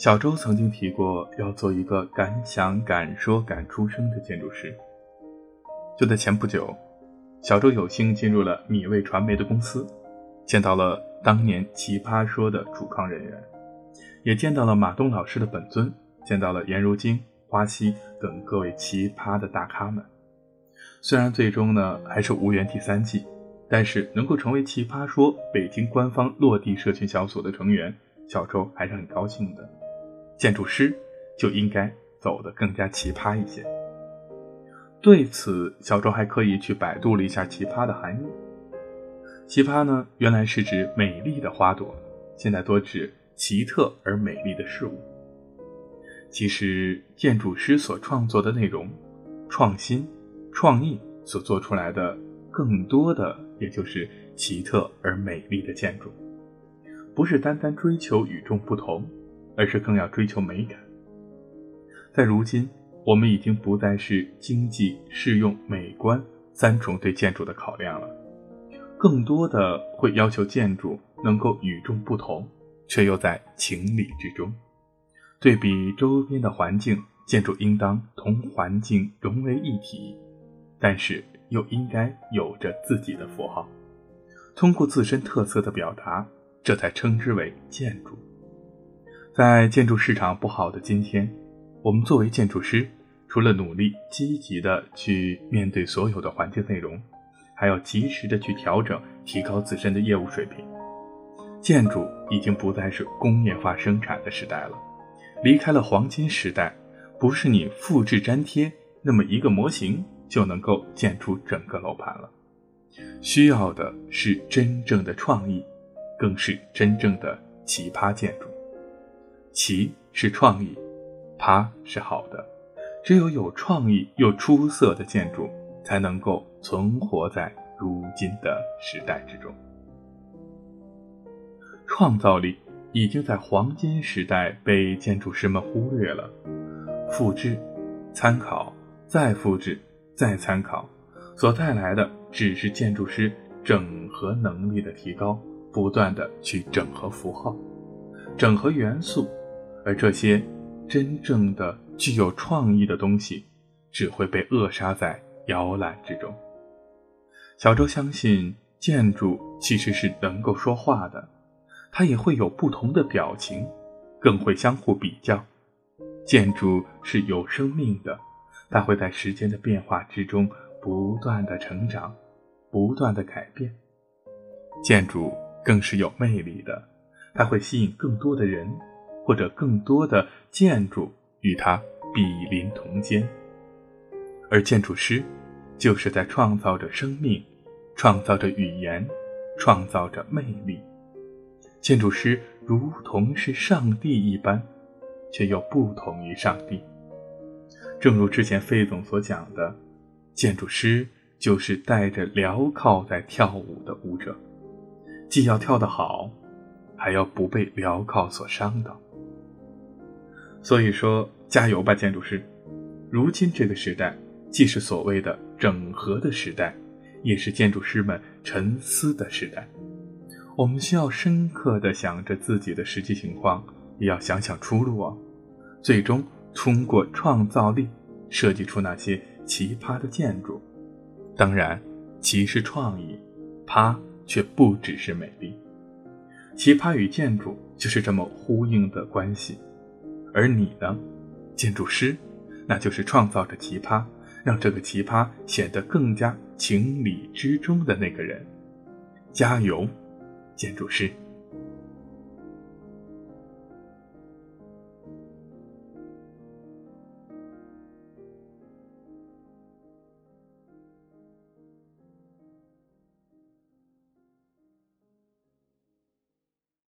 小周曾经提过要做一个敢想敢说敢出声的建筑师。就在前不久，小周有幸进入了米味传媒的公司，见到了当年《奇葩说》的主创人员，也见到了马东老师的本尊，见到了颜如晶、花溪等各位奇葩的大咖们。虽然最终呢还是无缘第三季，但是能够成为《奇葩说》北京官方落地社群小组的成员，小周还是很高兴的。建筑师就应该走得更加奇葩一些。对此，小周还刻意去百度了一下“奇葩”的含义。奇葩呢，原来是指美丽的花朵，现在多指奇特而美丽的事物。其实，建筑师所创作的内容、创新、创意所做出来的，更多的也就是奇特而美丽的建筑，不是单单追求与众不同。而是更要追求美感。在如今，我们已经不再是经济、适用、美观三重对建筑的考量了，更多的会要求建筑能够与众不同，却又在情理之中。对比周边的环境，建筑应当同环境融为一体，但是又应该有着自己的符号，通过自身特色的表达，这才称之为建筑。在建筑市场不好的今天，我们作为建筑师，除了努力积极的去面对所有的环境内容，还要及时的去调整，提高自身的业务水平。建筑已经不再是工业化生产的时代了，离开了黄金时代，不是你复制粘贴那么一个模型就能够建出整个楼盘了，需要的是真正的创意，更是真正的奇葩建筑。奇是创意，趴是好的。只有有创意又出色的建筑，才能够存活在如今的时代之中。创造力已经在黄金时代被建筑师们忽略了，复制、参考、再复制、再参考，所带来的只是建筑师整合能力的提高，不断的去整合符号，整合元素。而这些真正的具有创意的东西，只会被扼杀在摇篮之中。小周相信，建筑其实是能够说话的，它也会有不同的表情，更会相互比较。建筑是有生命的，它会在时间的变化之中不断的成长，不断的改变。建筑更是有魅力的，它会吸引更多的人。或者更多的建筑与它比邻同间，而建筑师就是在创造着生命，创造着语言，创造着魅力。建筑师如同是上帝一般，却又不同于上帝。正如之前费总所讲的，建筑师就是带着镣铐在跳舞的舞者，既要跳得好，还要不被镣铐所伤到。所以说，加油吧，建筑师！如今这个时代，既是所谓的整合的时代，也是建筑师们沉思的时代。我们需要深刻的想着自己的实际情况，也要想想出路啊！最终通过创造力设计出那些奇葩的建筑。当然，奇是创意，葩却不只是美丽。奇葩与建筑就是这么呼应的关系。而你呢，建筑师，那就是创造着奇葩，让这个奇葩显得更加情理之中的那个人。加油，建筑师！